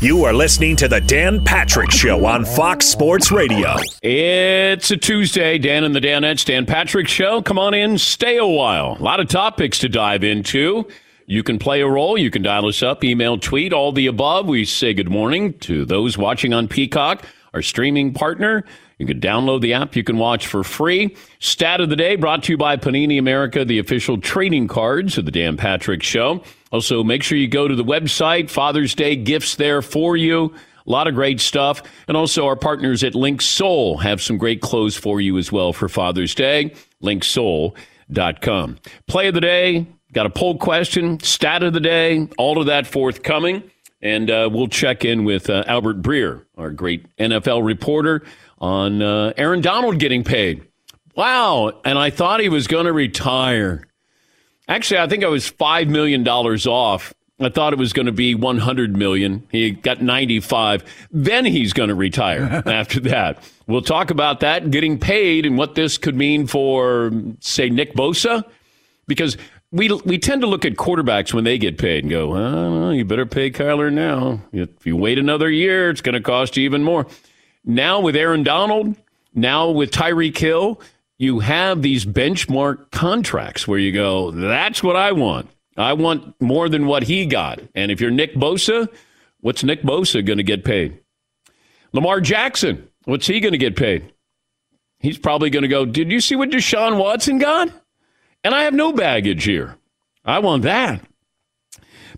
You are listening to the Dan Patrick Show on Fox Sports Radio. It's a Tuesday. Dan and the Danettes, Dan Patrick Show. Come on in, stay a while. A lot of topics to dive into. You can play a role. You can dial us up, email, tweet, all the above. We say good morning to those watching on Peacock, our streaming partner. You can download the app. You can watch for free. Stat of the day brought to you by Panini America, the official trading cards of the Dan Patrick Show. Also, make sure you go to the website. Father's Day gifts there for you. A lot of great stuff. And also, our partners at LinkSoul have some great clothes for you as well for Father's Day. LinkSoul.com. Play of the day, got a poll question, stat of the day, all of that forthcoming. And uh, we'll check in with uh, Albert Breer, our great NFL reporter, on uh, Aaron Donald getting paid. Wow. And I thought he was going to retire. Actually, I think I was $5 million off. I thought it was going to be 100 million. He got 95. Then he's going to retire after that. We'll talk about that, getting paid, and what this could mean for, say, Nick Bosa, because we we tend to look at quarterbacks when they get paid and go, well, you better pay Kyler now. If you wait another year, it's going to cost you even more. Now with Aaron Donald, now with Tyreek Hill, you have these benchmark contracts where you go, that's what I want. I want more than what he got. And if you're Nick Bosa, what's Nick Bosa going to get paid? Lamar Jackson, what's he going to get paid? He's probably going to go, Did you see what Deshaun Watson got? And I have no baggage here. I want that.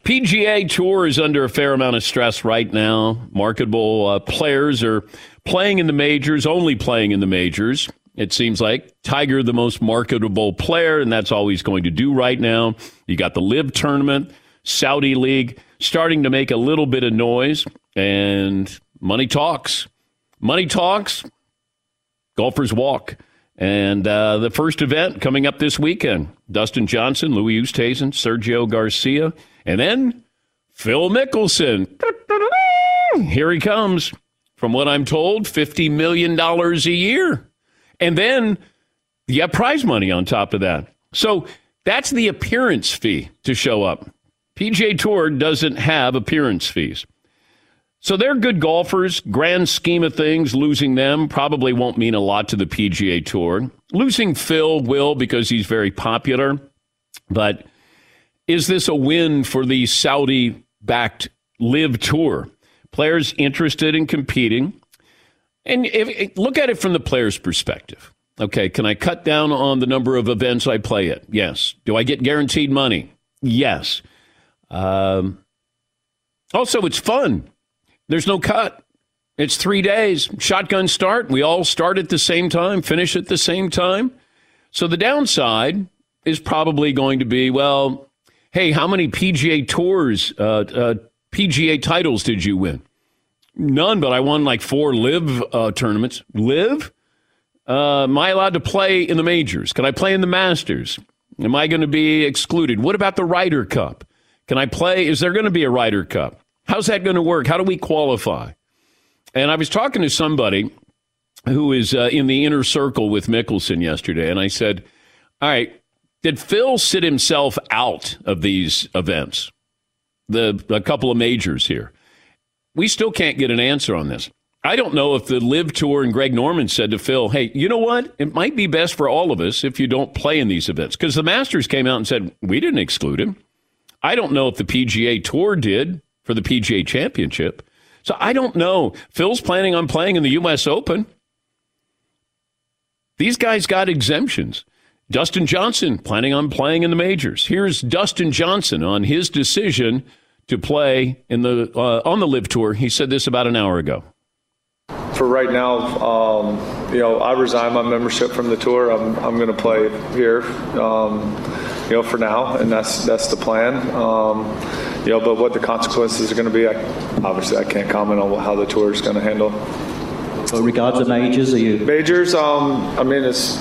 PGA Tour is under a fair amount of stress right now. Marketable uh, players are playing in the majors, only playing in the majors. It seems like Tiger, the most marketable player, and that's all he's going to do right now. You got the LIV tournament, Saudi League starting to make a little bit of noise, and money talks. Money talks, golfers walk. And uh, the first event coming up this weekend Dustin Johnson, Louis Oosthuizen, Sergio Garcia, and then Phil Mickelson. Here he comes. From what I'm told, $50 million a year. And then you have prize money on top of that. So that's the appearance fee to show up. PGA Tour doesn't have appearance fees. So they're good golfers. Grand scheme of things, losing them probably won't mean a lot to the PGA Tour. Losing Phil will because he's very popular. But is this a win for the Saudi backed LIV Tour? Players interested in competing. And if, look at it from the player's perspective. Okay, can I cut down on the number of events I play at? Yes. Do I get guaranteed money? Yes. Um, also, it's fun. There's no cut. It's three days. Shotgun start. We all start at the same time, finish at the same time. So the downside is probably going to be well, hey, how many PGA tours, uh, uh, PGA titles did you win? None, but I won like four LIV uh, tournaments. LIV? Uh, am I allowed to play in the majors? Can I play in the Masters? Am I going to be excluded? What about the Ryder Cup? Can I play? Is there going to be a Ryder Cup? How's that going to work? How do we qualify? And I was talking to somebody who is uh, in the inner circle with Mickelson yesterday, and I said, All right, did Phil sit himself out of these events? The a couple of majors here. We still can't get an answer on this. I don't know if the LIV Tour and Greg Norman said to Phil, hey, you know what? It might be best for all of us if you don't play in these events. Because the Masters came out and said, we didn't exclude him. I don't know if the PGA Tour did for the PGA Championship. So I don't know. Phil's planning on playing in the U.S. Open. These guys got exemptions. Dustin Johnson planning on playing in the majors. Here's Dustin Johnson on his decision to play in the uh, on the LIV Tour. He said this about an hour ago for right now, um, you know, I resign my membership from the tour. I'm, I'm going to play here, um, you know, for now, and that's that's the plan. Um, you know, but what the consequences are going to be, I, obviously, I can't comment on how the tour is going to handle. But regards to majors, are you majors? Um, I mean, it's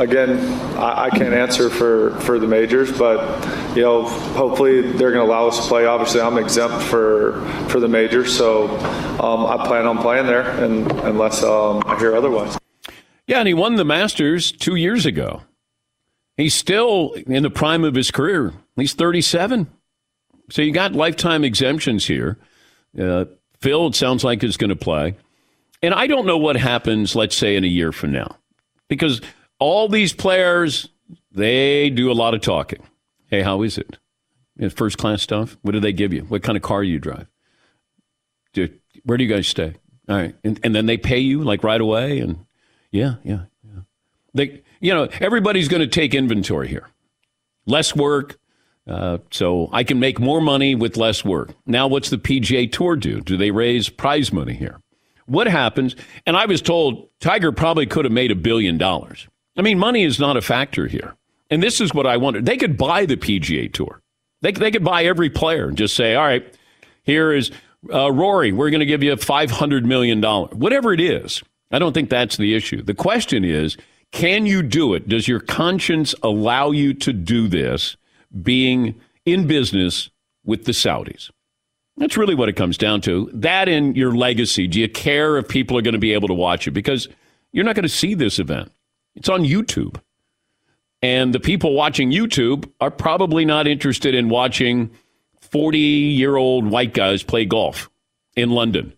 again, I, I, can't answer for, for the majors, but you know, hopefully they're going to allow us to play. Obviously, I'm exempt for for the majors, so um, I plan on playing there, and unless um, I hear otherwise. Yeah, and he won the Masters two years ago. He's still in the prime of his career. He's 37, so you got lifetime exemptions here. Uh, Phil, it sounds like is going to play, and I don't know what happens. Let's say in a year from now, because all these players, they do a lot of talking. Hey, how is it? First class stuff? What do they give you? What kind of car you drive? Do, where do you guys stay? All right. And, and then they pay you like right away. And yeah, yeah, yeah. They, you know, everybody's going to take inventory here. Less work. Uh, so I can make more money with less work. Now, what's the PGA Tour do? Do they raise prize money here? What happens? And I was told Tiger probably could have made a billion dollars. I mean, money is not a factor here. And this is what I wonder. They could buy the PGA Tour. They, they could buy every player and just say, all right, here is uh, Rory. We're going to give you $500 million. Whatever it is. I don't think that's the issue. The question is, can you do it? Does your conscience allow you to do this being in business with the Saudis? That's really what it comes down to. That and your legacy. Do you care if people are going to be able to watch it? Because you're not going to see this event. It's on YouTube. And the people watching YouTube are probably not interested in watching 40 year old white guys play golf in London.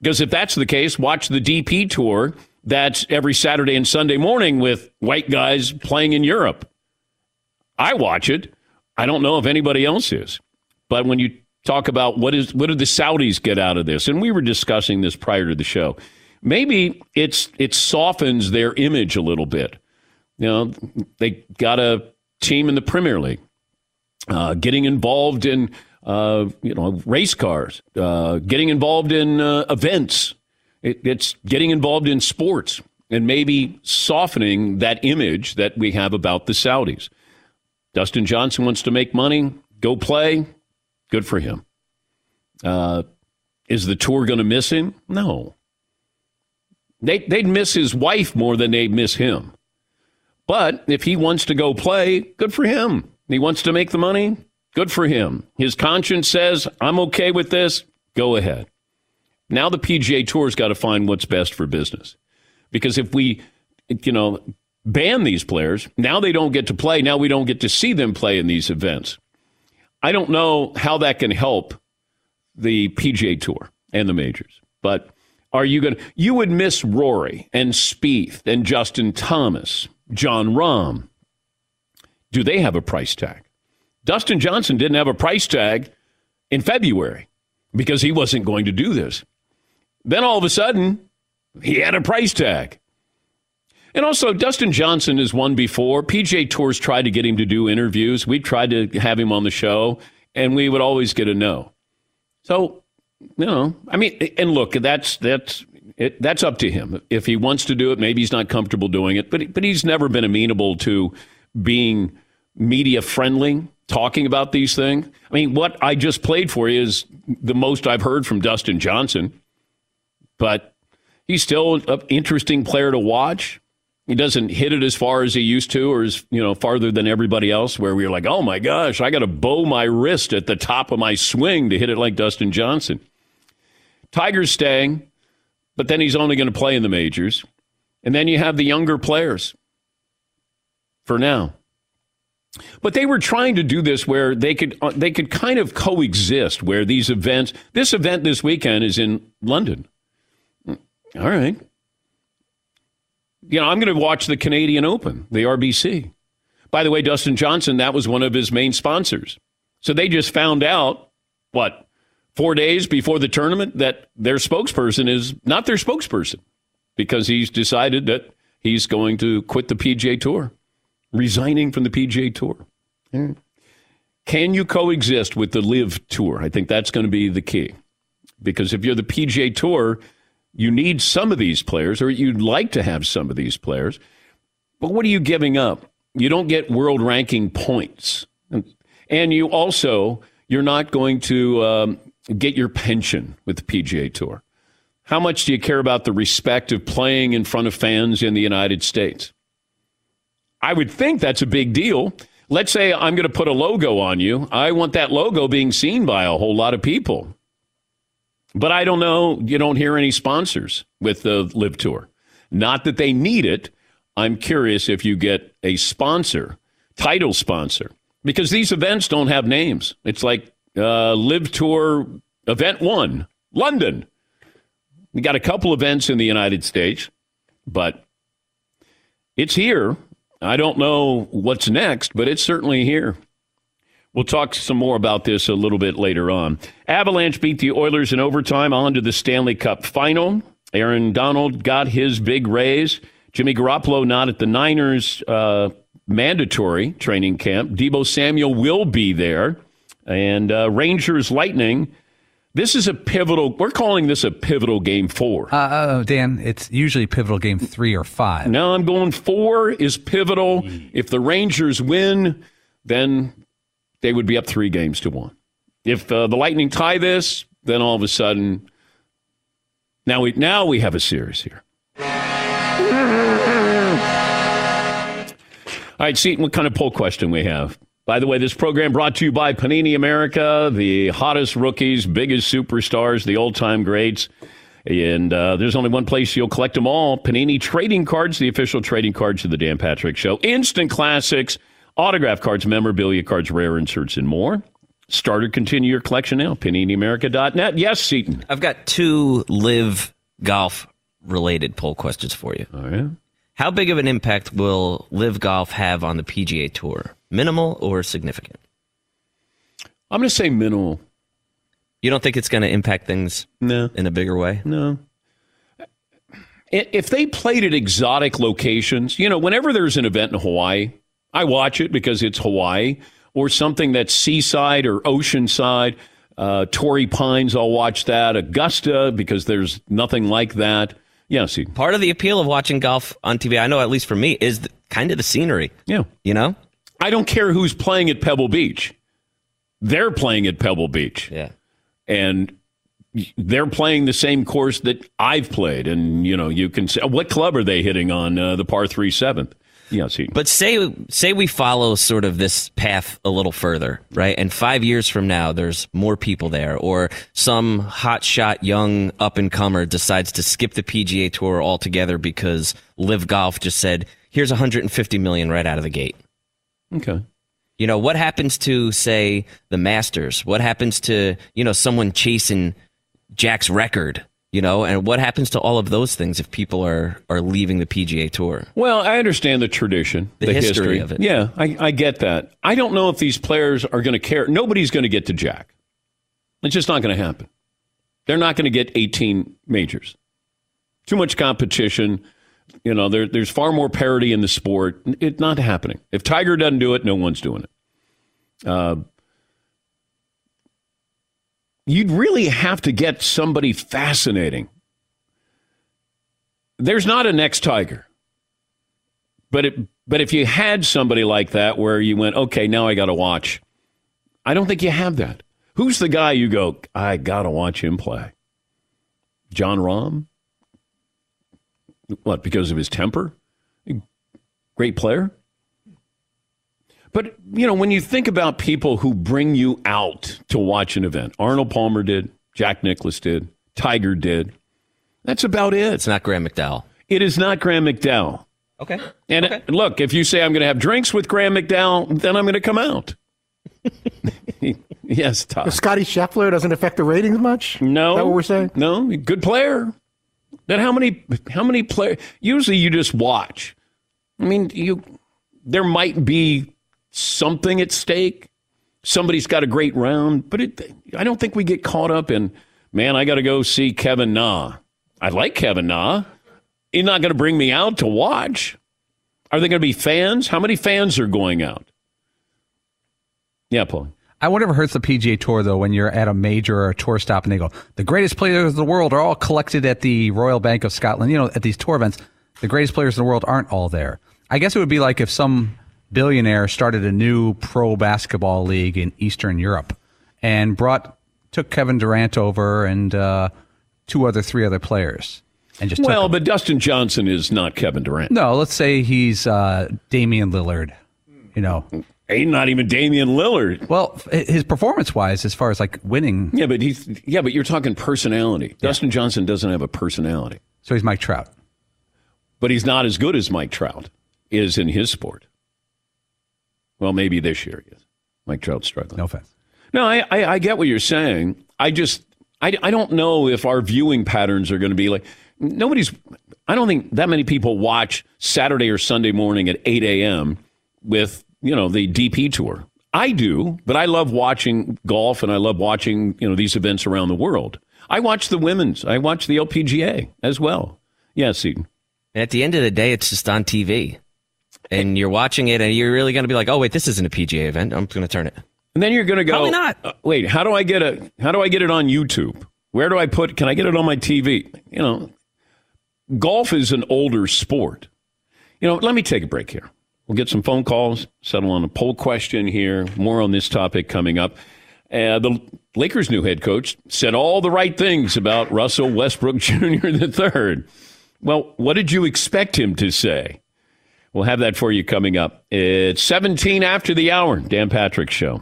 Because if that's the case, watch the DP tour that's every Saturday and Sunday morning with white guys playing in Europe. I watch it. I don't know if anybody else is. But when you talk about what is what do the Saudis get out of this? And we were discussing this prior to the show maybe it's it softens their image a little bit. You know, they got a team in the Premier League, uh, getting involved in uh, you know race cars, uh, getting involved in uh, events. It, it's getting involved in sports and maybe softening that image that we have about the Saudis. Dustin Johnson wants to make money, go play. Good for him. Uh, is the tour going to miss him? No. They, they'd miss his wife more than they'd miss him. But if he wants to go play, good for him. He wants to make the money, good for him. His conscience says, I'm okay with this, go ahead. Now the PGA Tour's got to find what's best for business. Because if we, you know, ban these players, now they don't get to play. Now we don't get to see them play in these events. I don't know how that can help the PGA Tour and the majors. But are you going to, you would miss Rory and Spieth and Justin Thomas, Jon Rahm. Do they have a price tag? Dustin Johnson didn't have a price tag in February because he wasn't going to do this. Then all of a sudden, he had a price tag. And also, Dustin Johnson has won before. PGA Tours tried to get him to do interviews. We tried to have him on the show, and we would always get a no. So know, I mean, and look, that's that's it, that's up to him. If he wants to do it, maybe he's not comfortable doing it, but but he's never been amenable to being media friendly, talking about these things. I mean, what I just played for is the most I've heard from Dustin Johnson, but he's still an interesting player to watch. He doesn't hit it as far as he used to, or as you know farther than everybody else. Where we are like, oh my gosh, I got to bow my wrist at the top of my swing to hit it like Dustin Johnson. Tiger's staying, but then he's only going to play in the majors, and then you have the younger players. For now, but they were trying to do this where they could uh, they could kind of coexist. Where these events, this event this weekend is in London. All right, you know, I'm going to watch the Canadian Open, the RBC. By the way, Dustin Johnson, that was one of his main sponsors. So they just found out, what, four days before the tournament, that their spokesperson is not their spokesperson because he's decided that he's going to quit the PGA Tour, resigning from the PGA Tour. Mm. Can you coexist with the LIV Tour? I think that's going to be the key. Because if you're the PGA Tour, you need some of these players, or you'd like to have some of these players. But what are you giving up? You don't get world ranking points. And you also, you're not going to um, get your pension with the PGA Tour. How much do you care about the respect of playing in front of fans in the United States? I would think that's a big deal. Let's say I'm going to put a logo on you. I want that logo being seen by a whole lot of people. But I don't know. You don't hear any sponsors with the LIV Tour. Not that they need it. I'm curious if you get a sponsor, title sponsor, because these events don't have names. It's like uh, LIV Tour Event One, London. We got a couple events in the United States, but it's here. I don't know what's next, but it's certainly here. We'll talk some more about this a little bit later on. Avalanche beat the Oilers in overtime on to the Stanley Cup final. Aaron Donald got his big raise. Jimmy Garoppolo not at the Niners uh, mandatory training camp. Deebo Samuel will be there. And uh, Rangers Lightning. This is a pivotal. We're calling this a pivotal game four. Uh, uh, Dan, it's usually pivotal game three or five. Now I'm going four is pivotal. If the Rangers win, then they would be up three games to one. If uh, the Lightning tie this, then all of a sudden, now we now we have a series here. All right, see what kind of poll question we have. By the way, this program brought to you by Panini America, the hottest rookies, biggest superstars, the all-time greats. And uh, there's only one place you'll collect them all Panini Trading Cards, the official trading cards of the Dan Patrick Show. Instant classics autograph cards, memorabilia cards, rare inserts, and more. Start or continue your collection now. PaniniAmerica.net. Yes, Seaton. I've got two LIV Golf related poll questions for you. Oh, All right. How big of an impact will LIV Golf have on the PGA Tour? Minimal or significant? I'm going to say minimal. You don't think it's going to impact things no. in a bigger way? No. If they played at exotic locations, you know, whenever there's an event in Hawaii, I watch it because it's Hawaii or something that's seaside or oceanside. Uh, Torrey Pines, I'll watch that. Augusta because there's nothing like that. Yeah, see. Part of the appeal of watching golf on TV, I know at least for me, is the, kind of the scenery. Yeah. You know? I don't care who's playing at Pebble Beach. They're playing at Pebble Beach. Yeah. And they're playing the same course that I've played. And, you know, you can say, what club are they hitting on uh, the par 3 Yes, he. But say say we follow sort of this path a little further, right? And five years from now, there's more people there, or some hotshot young up and comer decides to skip the PGA Tour altogether because LIV Golf just said, "Here's 150 million right out of the gate." Okay. You know what happens to say the Masters? What happens to you know someone chasing Jack's record? You know and what happens to all of those things if people are are leaving the pga tour? Well i understand the tradition the, the history, history, of it. Yeah I, I get that. I don't know if these players are going to care. Nobody's going to get to jack. It's just not going to happen. They're not going to get 18 majors. Too much competition. You know there, there's far more parity in the sport. It's not happening. If tiger doesn't do it no one's doing it. Uh, you'd really have to get somebody fascinating. There's not a next Tiger. But it, but if you had somebody like that where you went, okay, now I got to watch. I don't think you have that. Who's the guy you go, I got to watch him play? Jon Rahm? What, because of his temper? Great player? But, you know, when you think about people who bring you out to watch an event, Arnold Palmer did, Jack Nicklaus did, Tiger did. That's about it. It's not Graham McDowell. It is not Graham McDowell. Okay. And okay. look, if you say I'm going to have drinks with Graham McDowell, then I'm going to come out. yes, Todd. Scottie Scheffler doesn't affect the ratings much. No, is that what we're saying? No, good player. Then how many? How many players? Usually, you just watch. I mean, you there might be something at stake. Somebody's got a great round, but it, I don't think we get caught up in. Man, I got to go see Kevin Na. I like Kevin Na. He's not going to bring me out to watch. Are they going to be fans? How many fans are going out? Yeah, Paul. I wonder if it hurts the PGA Tour though when you're at a major or a tour stop and they go, the greatest players in the world are all collected at the Royal Bank of Scotland. You know, at these tour events, the greatest players in the world aren't all there. I guess it would be like if some billionaire started a new pro basketball league in Eastern Europe and brought took Kevin Durant over and uh, two other three other players and just well, but Dustin Johnson is not Kevin Durant. No, let's say he's uh, Damian Lillard. You know, Ain't not even Damian Lillard. Well, his performance wise, as far as like winning. Yeah, but he's yeah, but you're talking personality. Yeah. Dustin Johnson doesn't have a personality. So he's Mike Trout. But he's not as good as Mike Trout is in his sport. Well, maybe this year he is. Mike Trout's struggling. No offense. No, I, I, I get what you're saying. I just I, I don't know if our viewing patterns are going to be like nobody's. I don't think that many people watch Saturday or Sunday morning at 8 a.m. with you know, the DP tour. I do, but I love watching golf and I love watching, you know, these events around the world. I watch the women's. I watch the LPGA as well. Yes, yeah, And at the end of the day, it's just on TV. And you're watching it and you're really going to be like, oh, wait, this isn't a PGA event. I'm going to turn it. And then you're going to go, Probably not. Uh, wait, how do I get it? How do I get it on YouTube? Where do I put, can I get it on my TV? You know, golf is an older sport. You know, let me take a break here. We'll get some phone calls, settle on a poll question here. More on this topic coming up. Uh, the Lakers' new head coach said all the right things about Russell Westbrook Jr. the third. Well, what did you expect him to say? We'll have that for you coming up. It's 17 after the hour, Dan Patrick Show.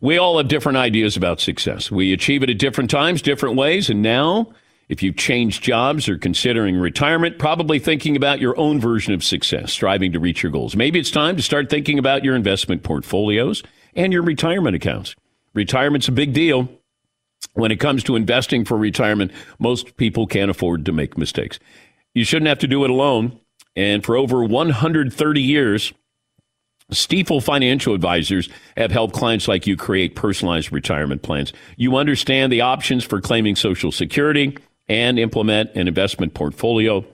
We all have different ideas about success. We achieve it at different times, different ways, and now if you've changed jobs or considering retirement, probably thinking about your own version of success, striving to reach your goals. Maybe it's time to start thinking about your investment portfolios and your retirement accounts. Retirement's a big deal. When it comes to investing for retirement, most people can't afford to make mistakes. You shouldn't have to do it alone. And for over 130 years, Stifel Financial Advisors have helped clients like you create personalized retirement plans. You understand the options for claiming Social Security and implement an investment portfolio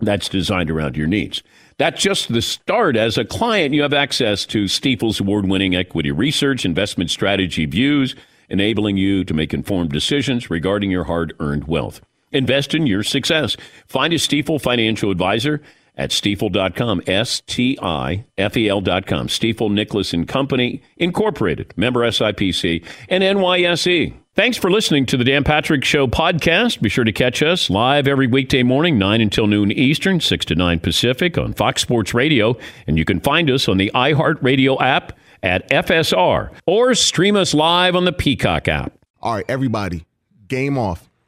that's designed around your needs. That's just the start. As a client, you have access to Stifel's award winning equity research, investment strategy views, enabling you to make informed decisions regarding your hard earned wealth. Invest in your success. Find a Stifel financial advisor at stifel.com, S T I F E L.com. Stifel Nicolaus and Company, Incorporated, member SIPC, and NYSE. Thanks for listening to the Dan Patrick Show podcast. Be sure to catch us live every weekday morning, 9 until noon Eastern, 6 to 9 Pacific on Fox Sports Radio. And you can find us on the iHeartRadio app at FSR or stream us live on the Peacock app. All right, everybody, game off.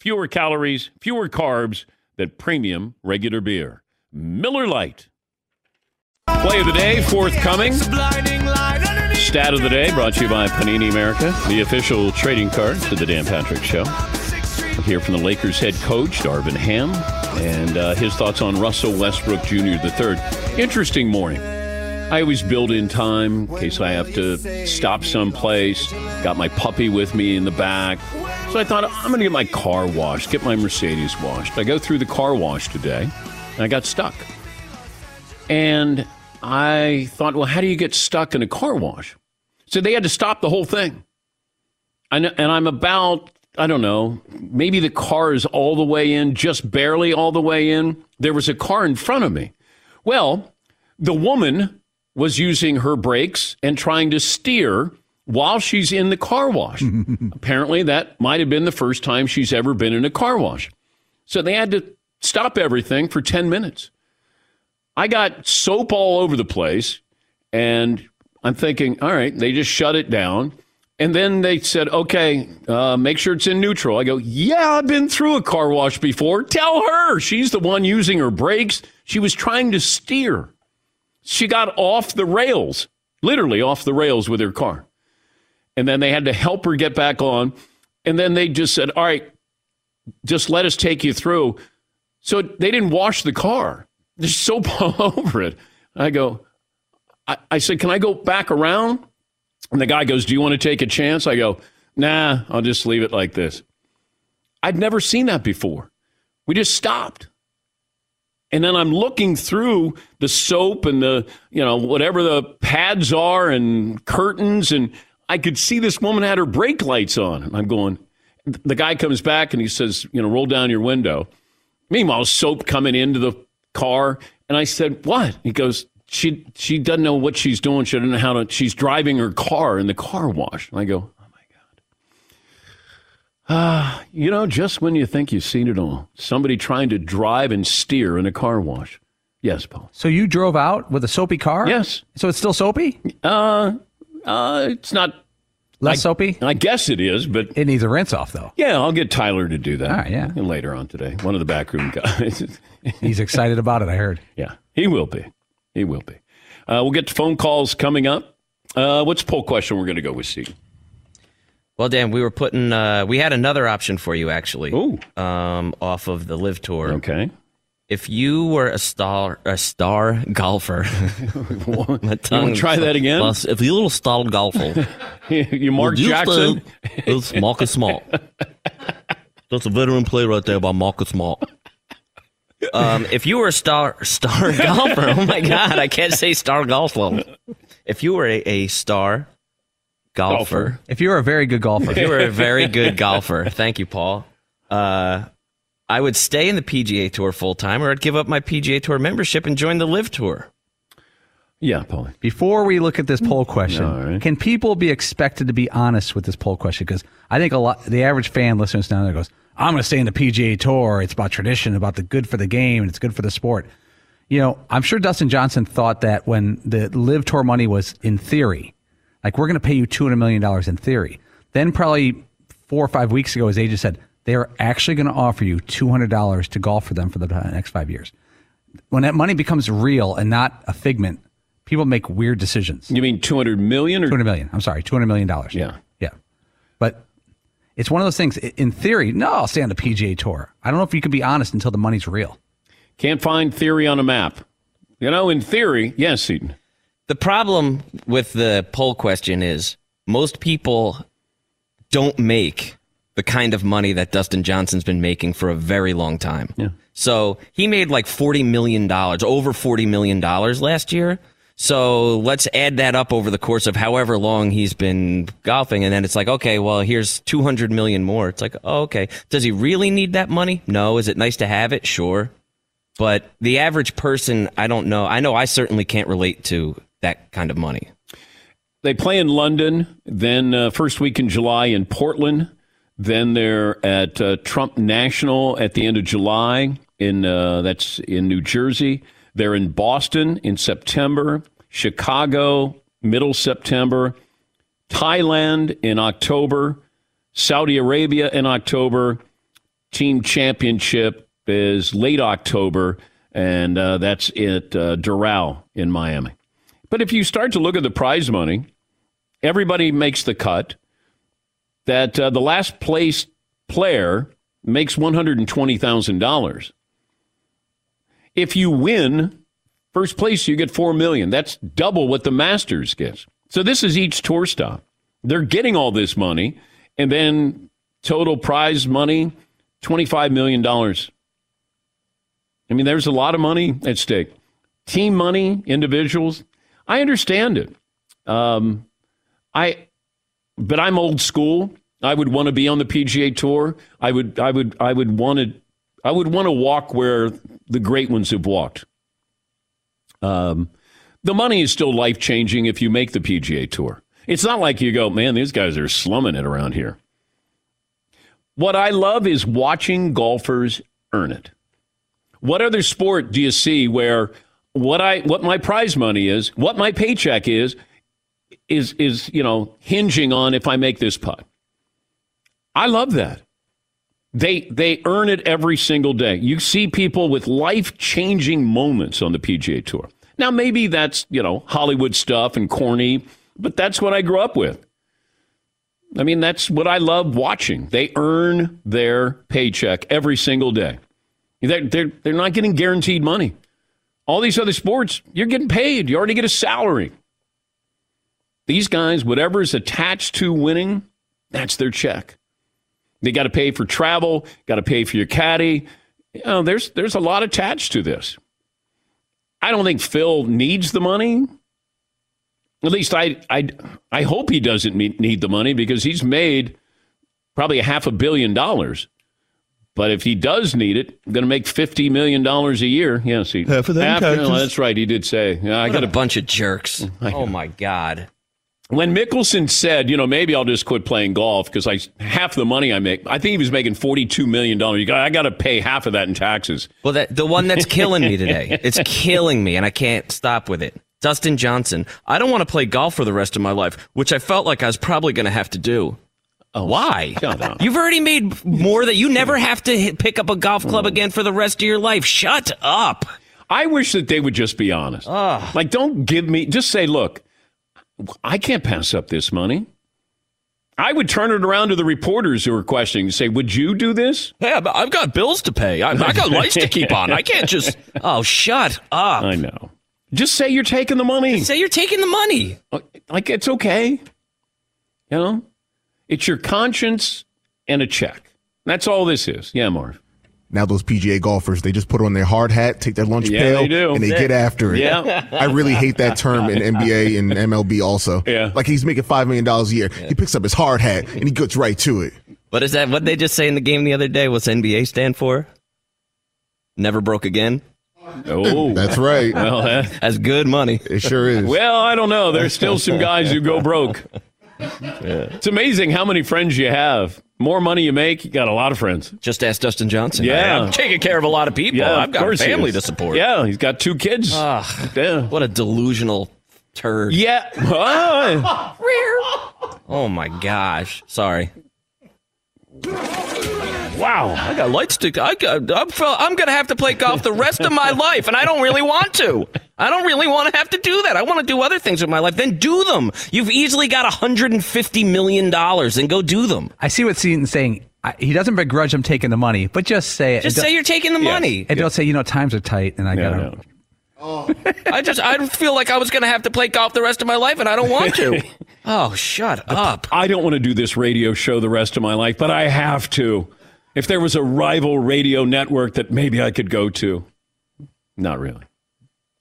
fewer calories, fewer carbs than premium regular beer. Miller Lite. Play of the day forthcoming. Stat of the day brought to you by Panini America, the official trading card to the Dan Patrick Show. We'll hear from the Lakers head coach, Darvin Ham, and uh, his thoughts on Russell Westbrook Jr. III. Interesting morning. I always build in time in case I have to stop someplace. Got my puppy with me in the back. So I thought, I'm going to get my car washed, get my Mercedes washed. I go through the car wash today, and I got stuck. And I thought, well, how do you get stuck in a car wash? So they had to stop the whole thing. And, I'm about, I don't know, maybe the car is all the way in, just barely all the way in. There was a car in front of me. Well, the woman was using her brakes and trying to steer while she's in the car wash. Apparently, that might have been the first time she's ever been in a car wash. So they had to stop everything for 10 minutes. I got soap all over the place, and I'm thinking, all right, they just shut it down. And then they said, okay, uh, make sure it's in neutral. I go, yeah, I've been through a car wash before. Tell her. She's the one using her brakes. She was trying to steer. She got off the rails, literally off the rails with her car. And then they had to help her get back on. And then they just said, all right, just let us take you through. So they didn't wash the car. There's soap all over it. I go, I, I said, can I go back around? And the guy goes, do you want to take a chance? I go, nah, I'll just leave it like this. I'd never seen that before. We just stopped. And then I'm looking through the soap and the, you know, whatever the pads are and curtains. And I could see this woman had her brake lights on. And I'm going, the guy comes back and he says, you know, roll down your window. Meanwhile, soap coming into the car. And I said, what? He goes, she she doesn't know what she's doing. She doesn't know how to. She's driving her car in the car wash. And I go, Ah, you know, just when you think you've seen it all, somebody trying to drive and steer in a car wash. Yes, Paul. So you drove out with a soapy car? Yes. So it's still soapy? Uh, uh, it's not Less I- soapy? I guess it is, but It needs a rinse off, though. yeah, I'll get Tyler to do that. All right, yeah. Later on today, one of the backroom guys. He's excited about it, I heard. yeah, he will be. He will be. Uh, we'll get to phone calls coming up. Uh, what's the poll question we're going to go with, Steve? Well, Dan, we were putting. Uh, we had another option for you actually. Ooh. Um, off of the LIV Tour. Okay. If you were a star, a star golfer, My You tongue want to try that again? Plus, If you're a little star golfer, you Mark Jackson? It's Marcus Smart. That's a veteran play right there by Marcus Smart. Um, if you were a star star golfer, oh my god, I can't say star golfer. If you were a, a star golfer, If you were a very good golfer, if you were a very good golfer, thank you, Paul. Uh, I would stay in the PGA Tour full time, or I'd give up my PGA Tour membership and join the LIV Tour. Yeah, Paul. Before we look at this poll question, All right. can people be expected to be honest with this poll question? Because I think a lot, the average fan listening down there goes, "I'm going to stay in the PGA Tour. It's about tradition, about the good for the game, and it's good for the sport." You know, I'm sure Dustin Johnson thought that when the LIV Tour money was in theory, like we're going to pay you 200 million dollars in theory. Then probably four or five weeks ago, his agent said they are actually going to offer you 200 dollars to golf for them for the next five years. When that money becomes real and not a figment, people make weird decisions. You mean 200 million or 200 million. I'm sorry, 200 million dollars. Yeah. Yeah. But it's one of those things in theory, no, I'll stay on the PGA tour. I don't know if you can be honest until the money's real. Can't find theory on a map. You know, in theory, yes, Eden. The problem with the poll question is most people don't make the kind of money that Dustin Johnson's been making for a very long time. Yeah. So he made like $40 million, over $40 million last year. So let's add that up over the course of however long he's been golfing. And then it's like, okay, well, here's 200 million more. It's like, oh, okay. Does he really need that money? No. Is it nice to have it? Sure. But the average person, I don't know. I know I certainly can't relate to that kind of money. They play in London, then uh, first week in July in Portland. Then they're at uh, Trump National at the end of July. In uh, that's in New Jersey. They're in Boston in September. Chicago middle September. Thailand in October. Saudi Arabia in October. Team championship is late October, and uh, that's at uh, Doral in Miami. But if you start to look at the prize money, everybody makes the cut. That uh, the last place player makes one hundred and twenty thousand dollars. If you win first place, you get four million. That's double what the Masters gets. So this is each tour stop. They're getting all this money, and then total prize money twenty five million dollars. I mean, there's a lot of money at stake. Team money, individuals. I understand it. Um, I, but I'm old school. I would want to be on the PGA Tour. I would, I would, I would want to, I would want to walk where the great ones have walked. Um, the money is still life changing if you make the PGA Tour. It's not like you go, man, these guys are slumming it around here. What I love is watching golfers earn it. What other sport do you see where what I what my prize money is, what my paycheck is, is is you know hinging on if I make this putt? I love that. They they earn it every single day. You see people with life changing moments on the PGA Tour. Now maybe that's you know Hollywood stuff and corny, but that's what I grew up with. I mean that's what I love watching. They earn their paycheck every single day. They're, they're, they're not getting guaranteed money. All these other sports, you're getting paid. You already get a salary. These guys, whatever is attached to winning, that's their check. They got to pay for travel, got to pay for your caddy. You know, there's there's a lot attached to this. I don't think Phil needs the money. At least I I I hope he doesn't need the money because he's made probably a half a billion dollars. But if he does need it, I'm going to make fifty million dollars a year. Yes, he Half of them After- no, oh, that's right. He did say. Yeah, I What got a bunch of jerks. Oh my God. when Mickelson said, you know, maybe I'll just quit playing golf because I half the money I make, I think he was making forty two million dollars. I got to pay half of that in taxes. Well, that the one that's killing me today. It's killing me, and I can't stop with it. Dustin Johnson. I don't want to play golf for the rest of my life, which I felt like I was probably going to have to do. Oh, Why? shut up. You've already made more that you never have to hit, pick up a golf Mm. club again for the rest of your life. Shut up. I wish that they would just be honest. Like, don't give me, just say, look, I can't pass up this money. I would turn it around to the reporters who are questioning and say, would you do this? Yeah, but I've got bills to pay. I, I got lights to keep on. I can't just. Oh, shut up. I know. Just say you're taking the money. Say you're taking the money. Like, it's okay. You know, it's your conscience and a check. That's all this is. Yeah, Marv. Now those PGA golfers, they just put on their hard hat, take their lunch Yeah, pail, they and they get after it. Yeah. I really hate that term in NBA and MLB also. Yeah. Like he's making five million dollars a year. He picks up his hard hat and he gets right to it. What is that? What did they just say in the game the other day? What's NBA stand for? Never broke again. Oh, That's right. well, that, That's good money. It sure is. well, I don't know. There's still some guys who go broke. It's amazing how many friends you have. More money you make, you got a lot of friends. Just ask Dustin Johnson. Yeah. I'm taking care of a lot of people. Yeah, I've of got a course he family is. to support. Yeah, he's got two kids. Ah, yeah. what a delusional turd. Yeah. Ah. Oh my gosh. Sorry. wow. I got lights to. I got, I'm, fel- I'm going to have to play golf the rest of my life, and I don't really want to. I don't really want to have to do that. I want to do other things with my life. Then do them. You've easily got 150 million dollars, and go do them. I see what Seton's saying. I, he doesn't begrudge him taking the money, but just say it. Just say you're taking the money. And don't say, you know, times are tight and I Yeah, got to. no. I just I feel like I was going to have to play golf the rest of my life, and I don't want to. Oh, shut up. I don't want to do this radio show the rest of my life, but I have to. If there was a rival radio network that maybe I could go to, not really.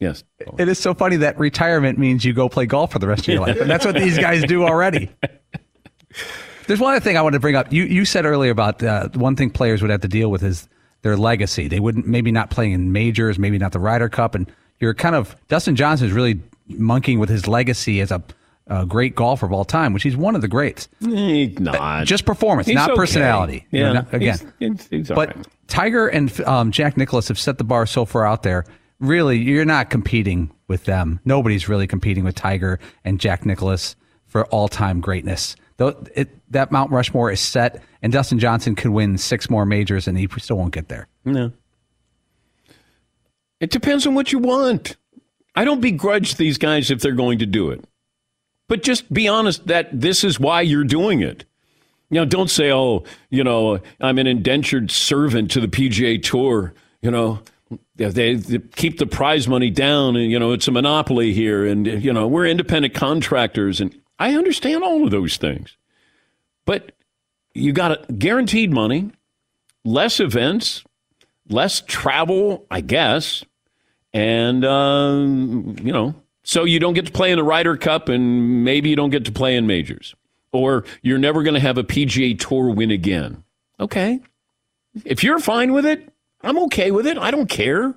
Yes. It is so funny that retirement means you go play golf for the rest of your life. And that's what these guys do already. There's one other thing I want to bring up. You you said earlier about uh, one thing players would have to deal with is their legacy. They wouldn't maybe not playing in majors, maybe not the Ryder Cup, and you're kind of Dustin Johnson is really monkeying with his legacy as a, a great golfer of all time, which he's one of the greats. He's not. Just performance, He's not okay. personality. You know, Yeah. not- again, He's- he's- but right. Tiger and um, Jack Nicklaus have set the bar so far out there. Really, you're not competing with them. Nobody's really competing with Tiger and Jack Nicklaus for all-time greatness. Though it, that Mount Rushmore is set, and Dustin Johnson could win six more majors, and he still won't get there. No. It depends on what you want. I don't begrudge these guys if they're going to do it. But just be honest that this is why you're doing it. You know, don't say, oh, you know, I'm an indentured servant to the PGA Tour. You know, they, they keep the prize money down and, you know, it's a monopoly here. And, you know, we're independent contractors. And I understand all of those things. But you got guaranteed money, less events, less travel, I guess, and um, you know, so you don't get to play in the Ryder Cup, and maybe you don't get to play in majors, or you're never going to have a PGA Tour win again. Okay, if you're fine with it, I'm okay with it. I don't care.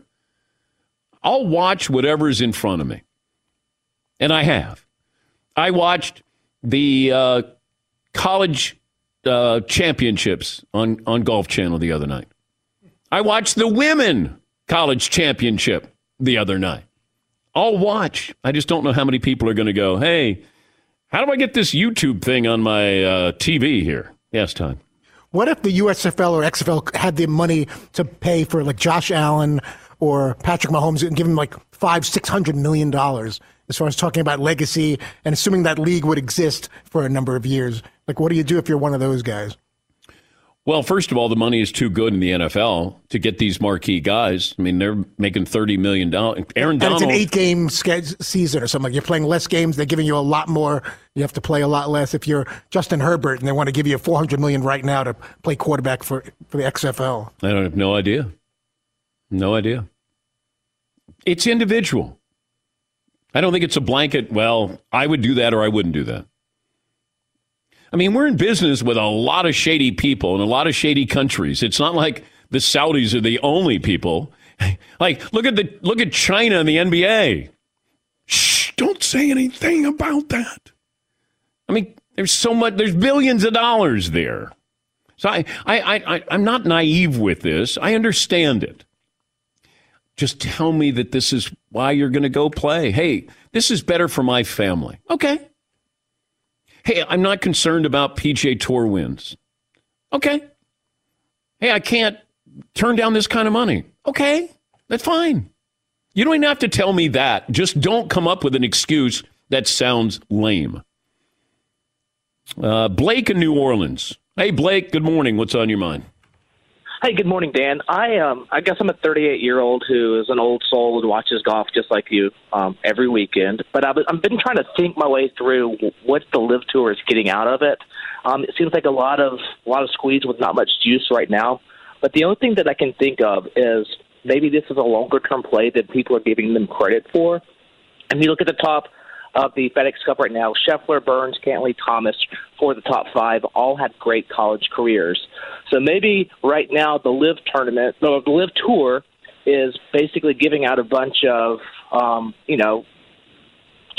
I'll watch whatever's in front of me, and I have. I watched the uh, college uh, championships on on Golf Channel the other night. I watched the women college championship the other night. I'll watch. I just don't know how many people are going to go, hey, how do I get this YouTube thing on my uh, TV here? Yes, time. What if the USFL or XFL had the money to pay for like Josh Allen or Patrick Mahomes and give him like five, six hundred million dollars as far as talking about legacy and assuming that league would exist for a number of years? Like, what do you do if you're one of those guys? Well, first of all, the money is too good in the NFL to get these marquee guys. I mean, they're making thirty million dollars. Aaron And Donald. it's an eight-game season or something. You're playing less games, they're giving you a lot more. You have to play a lot less. If you're Justin Herbert and they want to give you 400 million right now to play quarterback for for the XFL, I don't have no idea. No idea. It's individual. I don't think it's a blanket. Well, I would do that or I wouldn't do that. I mean, we're in business with a lot of shady people in a lot of shady countries. It's not like the Saudis are the only people. Like, look at the look at China and the NBA. Shh, don't say anything about that. I mean, there's so much, there's billions of dollars there. So I, I, I, I'm not naive with this. I understand it. Just tell me that this is why you're going to go play. Hey, this is better for my family. Okay. Hey, I'm not concerned about PGA Tour wins. Okay. Hey, I can't turn down this kind of money. Okay, that's fine. You don't even have to tell me that. Just don't come up with an excuse that sounds lame. Uh, Blake in New Orleans. Hey, Blake, good morning. What's on your mind? Hey, good morning, Dan. I um, I guess I'm a 38 year old who is an old soul and watches golf just like you um, every weekend. But I've, I've been trying to think my way through what the LIV Tour is getting out of it. Um, it seems like a lot of a lot of squeeze with not much juice right now. But the only thing that I can think of is maybe this is a longer term play that people are giving them credit for. And you look at the top of the FedEx Cup right now, Scheffler, Burns, Cantlay, Thomas, for the top five, all had great college careers. So maybe right now the LIV tournament, no, the LIV tour is basically giving out a bunch of, um, you know,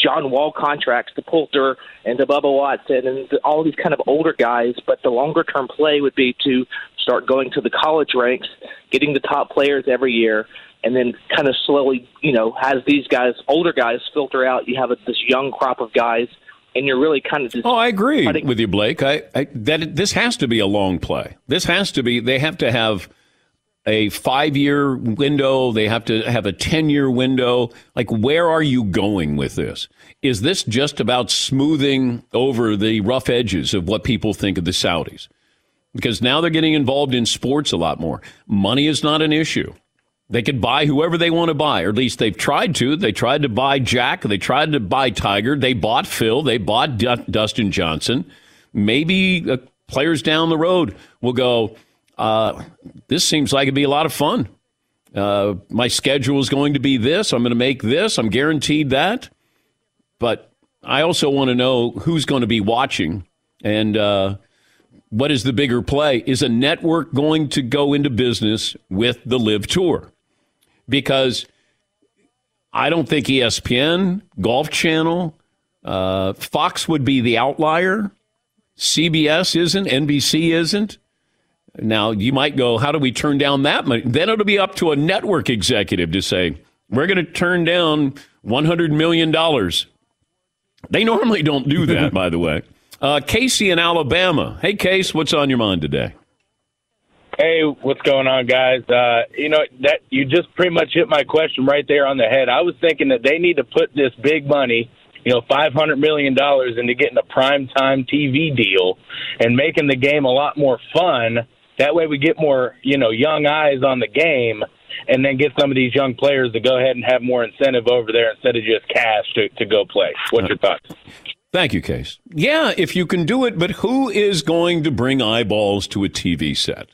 John Wall contracts to Poulter and to Bubba Watson and all these kind of older guys. But the longer term play would be to start going to the college ranks, getting the top players every year, and then kind of slowly, you know, as these guys, older guys, filter out, you have a, this young crop of guys, and you're really kind of just. Oh, I agree with you, Blake. I, I that this has to be a long play. This has to be. They have to have a five year window. They have to have a 10 year window. Like, where are you going with this? Is this just about smoothing over the rough edges of what people think of the Saudis? Because now they're getting involved in sports a lot more. Money is not an issue. They could buy whoever they want to buy, or at least they've tried to. They tried to buy Jack. They tried to buy Tiger. They bought Phil. They bought D- Dustin Johnson. Maybe uh, players down the road will go, uh, this seems like it'd be a lot of fun. Uh, my schedule is going to be this. I'm going to make this. I'm guaranteed that. But I also want to know who's going to be watching and uh, what is the bigger play? Is a network going to go into business with the LIV Tour? Because I don't think ESPN, Golf Channel, uh, Fox would be the outlier. CBS isn't, NBC isn't. Now, you might go, how do we turn down that money? Then it'll be up to a network executive to say, we're going to turn down $100 million. They normally don't do that, by the way. Uh, Casey in Alabama. Hey, Case, what's on your mind today? Hey, what's going on, guys? Uh, you know that you just pretty much hit my question right there on the head. I was thinking that they need to put this big money, you know, five hundred million dollars into getting a prime time TV deal and making the game a lot more fun that way we get more, you know, young eyes on the game and then get some of these young players to go ahead and have more incentive over there instead of just cash to, to go play. What's your thoughts? Thank you, Case. Yeah, if you can do it, but who is going to bring eyeballs to a TV set?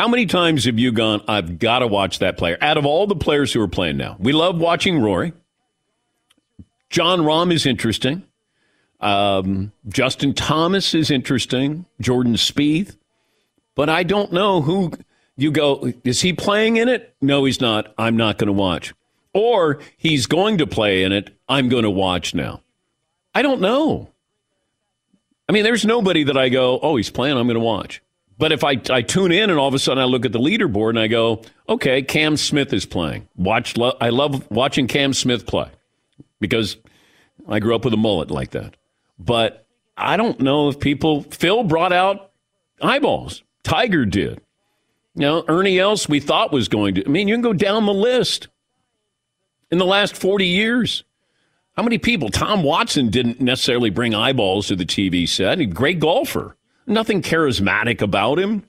How many times have you gone, I've got to watch that player? Out of all the players who are playing now, we love watching Rory. Jon Rahm is interesting. Um, Justin Thomas is interesting. Jordan Spieth but I don't know who you go, is he playing in it? No, he's not. I'm not going to watch. Or he's going to play in it. I'm going to watch now. I don't know. I mean, there's nobody that I go, oh, he's playing, I'm going to watch. But if I, I tune in and all of a sudden I look at the leaderboard and I go, okay, Cam Smith is playing. Watch, lo- I love watching Cam Smith play because I grew up with a mullet like that. But I don't know if people, Phil brought out eyeballs. Tiger did. You know, Ernie Els we thought was going to. I mean, you can go down the list in the last 40 years. How many people? Tom Watson didn't necessarily bring eyeballs to the TV set. He's a great golfer. Nothing charismatic about him.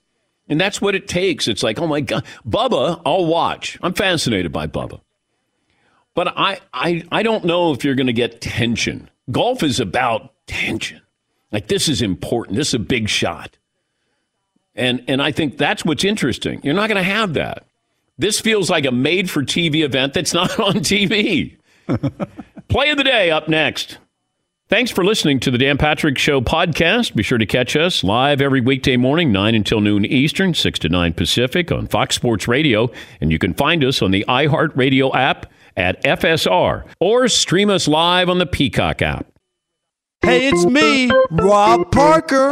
And that's what it takes. It's like, oh my God. Bubba, I'll watch. I'm fascinated by Bubba. But I, I, I don't know if you're going to get tension. Golf is about tension. Like, this is important. This is a big shot. And, and I think that's what's interesting. You're not going to have that. This feels like a made for TV event that's not on TV. Play of the day up next. Thanks for listening to the Dan Patrick Show podcast. Be sure to catch us live every weekday morning, 9 until noon Eastern, 6 to 9 Pacific on Fox Sports Radio. And you can find us on the iHeartRadio app at FSR or stream us live on the Peacock app. Hey, it's me, Rob Parker.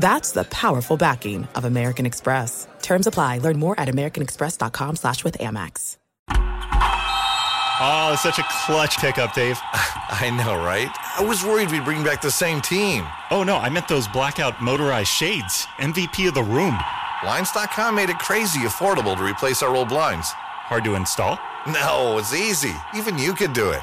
That's the powerful backing of American Express. Terms apply. Learn more at americanexpress.com slash with Amex. Oh, such a clutch pickup, Dave. I know, right? I was worried we'd bring back the same team. Oh, no, I meant those blackout motorized shades. MVP of the room. Blinds.com made it crazy affordable to replace our old blinds. Hard to install? No, it's easy. Even you could do it.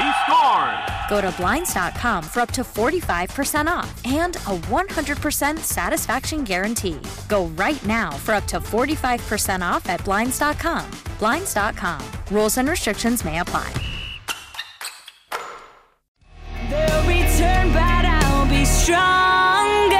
He scores. Go to Blinds.com for up to 45% off and a 100% satisfaction guarantee. Go right now for up to 45% off at Blinds.com. Blinds.com. Rules and restrictions may apply. They'll return, but I'll be stronger.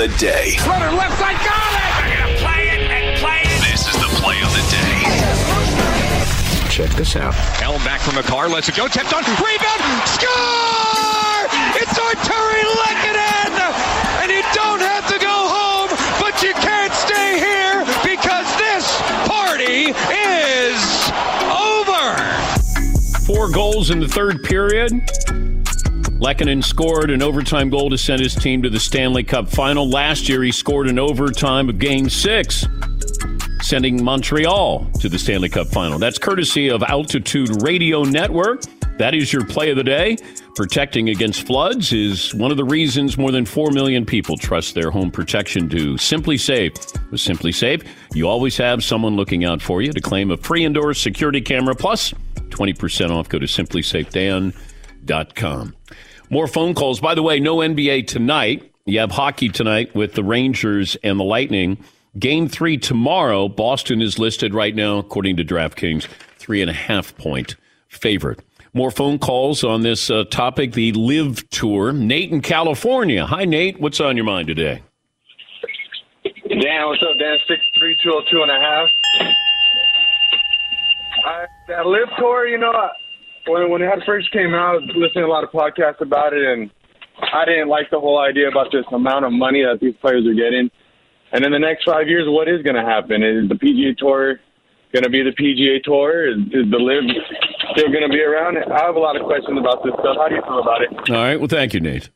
The day. Runner left side, got it! They're gonna play it and play it. This is the play of the day. Check this out. Held back from a car, lets it go, tipped on, rebound, score! It's Artturi Lehkonen! And you don't have to go home, but you can't stay here because this party is over! Four goals in the third period. Lehkonen scored an overtime goal to send his team to the Stanley Cup final. Last year, he scored an overtime of game six, sending Montreal to the Stanley Cup final. That's courtesy of Altitude Radio Network. That is your play of the day. Protecting against floods is one of the reasons more than 4 million people trust their home protection to SimpliSafe. With SimpliSafe, you always have someone looking out for you to claim a free indoor security camera plus 20% off. Go to simplysafedan.com. More phone calls. By the way, no NBA tonight. You have hockey tonight with the Rangers and the Lightning. Game three tomorrow. Boston is listed right now, according to DraftKings, three and a half point favorite. More phone calls on this uh, topic, the LIV Tour. Nate in California. Hi, Nate. What's on your mind today? Dan, what's up, Dan? Six three two oh two and a half. I, that LIV Tour, you know, when when it first came out, I was listening to a lot of podcasts about it, and I didn't like the whole idea about this amount of money that these players are getting. And in the next five years, what is going to happen? Is the PGA Tour going to be the PGA Tour? Is, is the LIV still going to be around? I have a lot of questions about this stuff. How do you feel about it? All right. Well, thank you, Nate.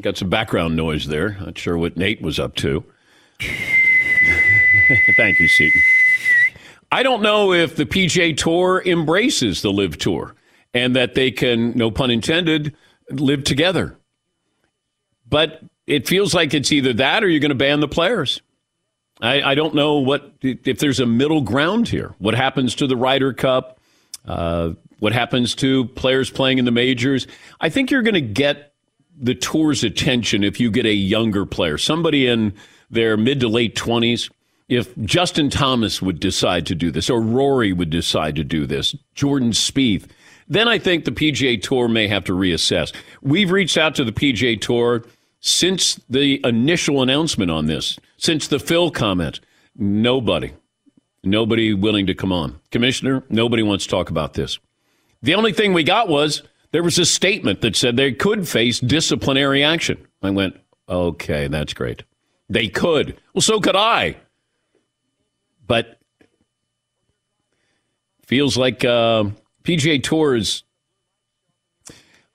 Got some background noise there. Not sure what Nate was up to. thank you, Seton. I don't know if the PGA Tour embraces the LIV Tour and that they can, no pun intended, live together. But it feels like it's either that or you're going to ban the players. I, I, don't know what if there's a middle ground here. What happens to the Ryder Cup? Uh, what happens to players playing in the majors? I think you're going to get the tour's attention if you get a younger player, somebody in their mid to late 20s. If Justin Thomas would decide to do this, or Rory would decide to do this, Jordan Spieth, then I think the PGA Tour may have to reassess. We've reached out to the PGA Tour since the initial announcement on this, since the Phil comment. Nobody, nobody willing to come on. Commissioner, nobody wants to talk about this. The only thing we got was there was a statement that said they could face disciplinary action. I went, okay, that's great. They could. Well, so could I. But feels like uh, PGA Tours.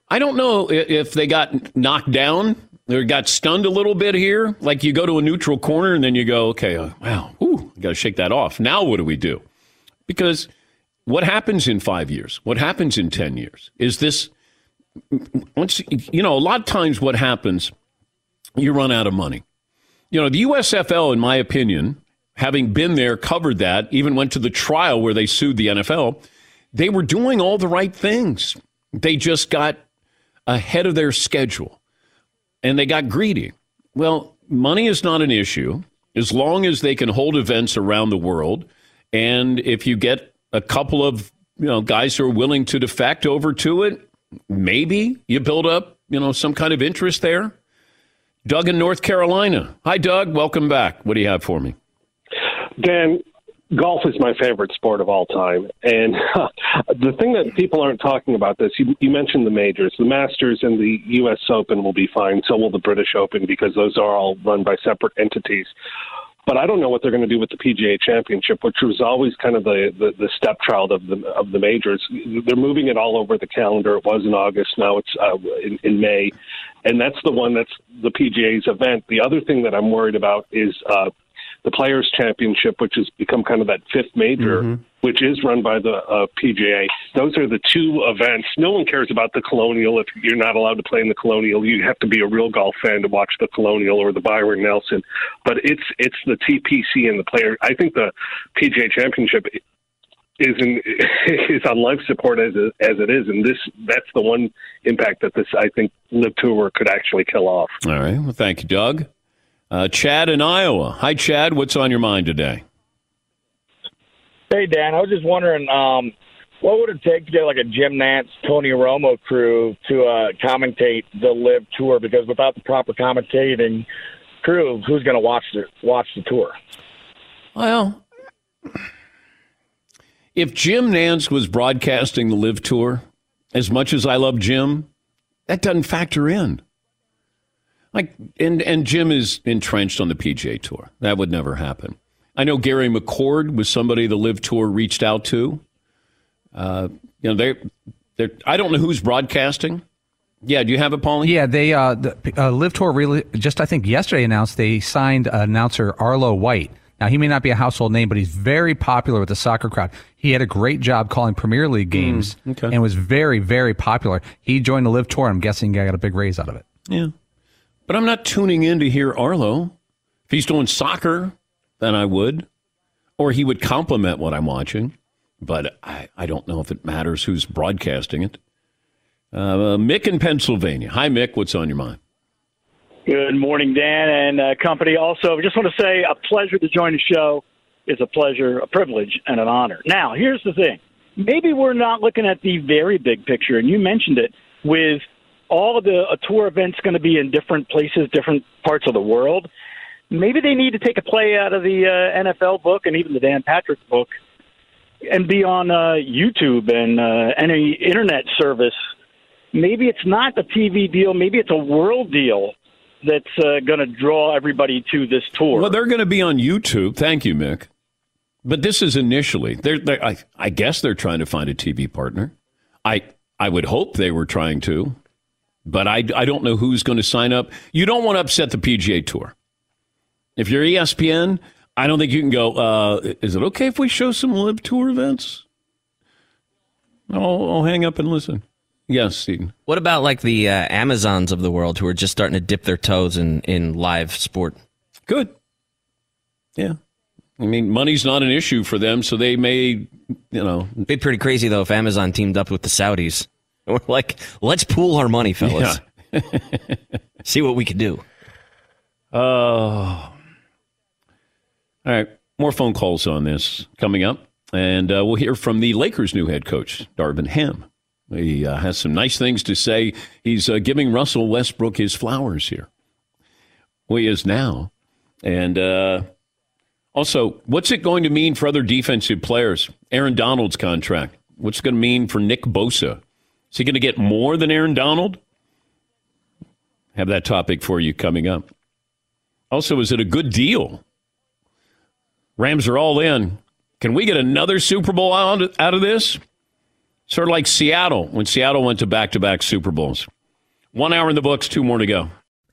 I don't know if they got knocked down or got stunned a little bit here. Like you go to a neutral corner and then you go, okay, uh, wow, ooh, got to shake that off. Now what do we do? Because what happens in five years? What happens in 10 years? Is this, once, you know, a lot of times what happens, you run out of money. You know, the USFL, in my opinion, having been there, covered that, even went to the trial where they sued the NFL, they were doing all the right things. They just got ahead of their schedule and they got greedy. Well, money is not an issue as long as they can hold events around the world. And if you get a couple of you know guys who are willing to defect over to it, maybe you build up you know some kind of interest there. Doug in North Carolina. Hi, Doug. Welcome back. What do you have for me? Dan, golf is my favorite sport of all time. And the thing that people aren't talking about this, you, you, mentioned the majors. The Masters and the U.S. Open will be fine. So will the British Open because those are all run by separate entities. But I don't know what they're going to do with the PGA Championship, which was always kind of the, the, the stepchild of the of the majors. They're moving it all over the calendar. It was in August, now it's uh, in, in May, and that's the one that's the PGA's event. The other thing that I'm worried about is uh, the Players Championship, which has become kind of that fifth major, mm-hmm. which is run by the uh, PGA. Those are the two events. No one cares about the Colonial. If you're not allowed to play in the Colonial, you have to be a real golf fan to watch the Colonial or the Byron Nelson. But it's it's the TPC and the player. I think the PGA Championship is in, is on life support as it, as it is, and this that's the one impact that this I think LIV Tour could actually kill off. All right. Well, thank you, Doug. Uh, Chad in Iowa. Hi, Chad. What's on your mind today? Hey, Dan. I was just wondering, um, what would it take to get like a Jim Nantz, Tony Romo crew to uh, commentate the LIV Tour? Because without the proper commentating crew, who's going to watch the watch the tour? Well, if Jim Nantz was broadcasting the LIV Tour, as much as I love Jim, that doesn't factor in. Like and and Jim is entrenched on the PGA Tour. That would never happen. I know Gary McCord was somebody the LIV Tour reached out to. Uh, you know, they they I don't know who's broadcasting. Yeah, do you have it, Paulie? Yeah, they uh, the uh, LIV Tour really just I think yesterday announced they signed announcer Arlo White. Now, he may not be a household name, but he's very popular with the soccer crowd. He had a great job calling Premier League games Mm, okay. and was very, very popular. He joined the LIV Tour. I'm guessing he got a big raise out of it. Yeah. But I'm not tuning in to hear Arlo. If he's doing soccer, then I would. Or he would complement what I'm watching. But I, I don't know if it matters who's broadcasting it. Uh, Mick in Pennsylvania. Hi, Mick. What's on your mind? Good morning, Dan and uh, company. Also, I just want to say a pleasure to join the show. It's a pleasure, a privilege, and an honor. Now, here's the thing. Maybe we're not looking at the very big picture, and you mentioned it with all the tour events going to be in different places, different parts of the world. Maybe they need to take a play out of the uh, NFL book and even the Dan Patrick book and be on uh, YouTube and uh, any internet service. Maybe it's not a TV deal. Maybe it's a world deal that's uh, going to draw everybody to this tour. Well, they're going to be on YouTube. Thank you, Mick. But this is initially. They're, they're, I, I guess they're trying to find a TV partner. I I would hope they were trying to, but I, I don't know who's going to sign up. You don't want to upset the PGA Tour. If you're ESPN, I don't think you can go. Uh, is it okay if we show some LIV tour events? I'll, I'll hang up and listen. Yes, Stephen. What about like the uh, Amazons of the world who are just starting to dip their toes in, in live sport? Good. Yeah. I mean, money's not an issue for them, so they may, you know. It'd be pretty crazy though if Amazon teamed up with the Saudis. We're like, let's pool our money, fellas. See what we can do. Oh. All right. More phone calls on this coming up. And uh, we'll hear from the Lakers' new head coach, Darvin Ham. He uh, has some nice things to say. He's uh, giving Russell Westbrook his flowers here. Well, he is now. And uh, also, what's it going to mean for other defensive players? Aaron Donald's contract. What's it going to mean for Nick Bosa? Is he going to get more than Aaron Donald? Have that topic for you coming up. Also, is it a good deal? Rams are all in. Can we get another Super Bowl out, out of this? Sort of like Seattle when Seattle went to back to back Super Bowls. One hour in the books, two more to go.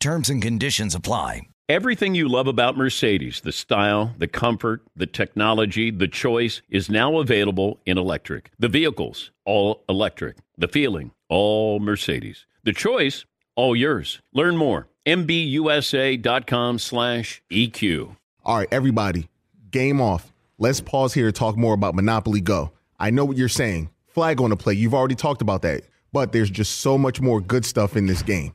Terms and conditions apply. Everything you love about Mercedes, the style, the comfort, the technology, the choice, is now available in electric. The vehicles, all electric. The feeling, all Mercedes. The choice, all yours. Learn more. MBUSA.com slash EQ. All right, everybody, game off. Let's pause here to talk more about Monopoly Go. I know what you're saying. Flag on the play. You've already talked about that. But there's just so much more good stuff in this game.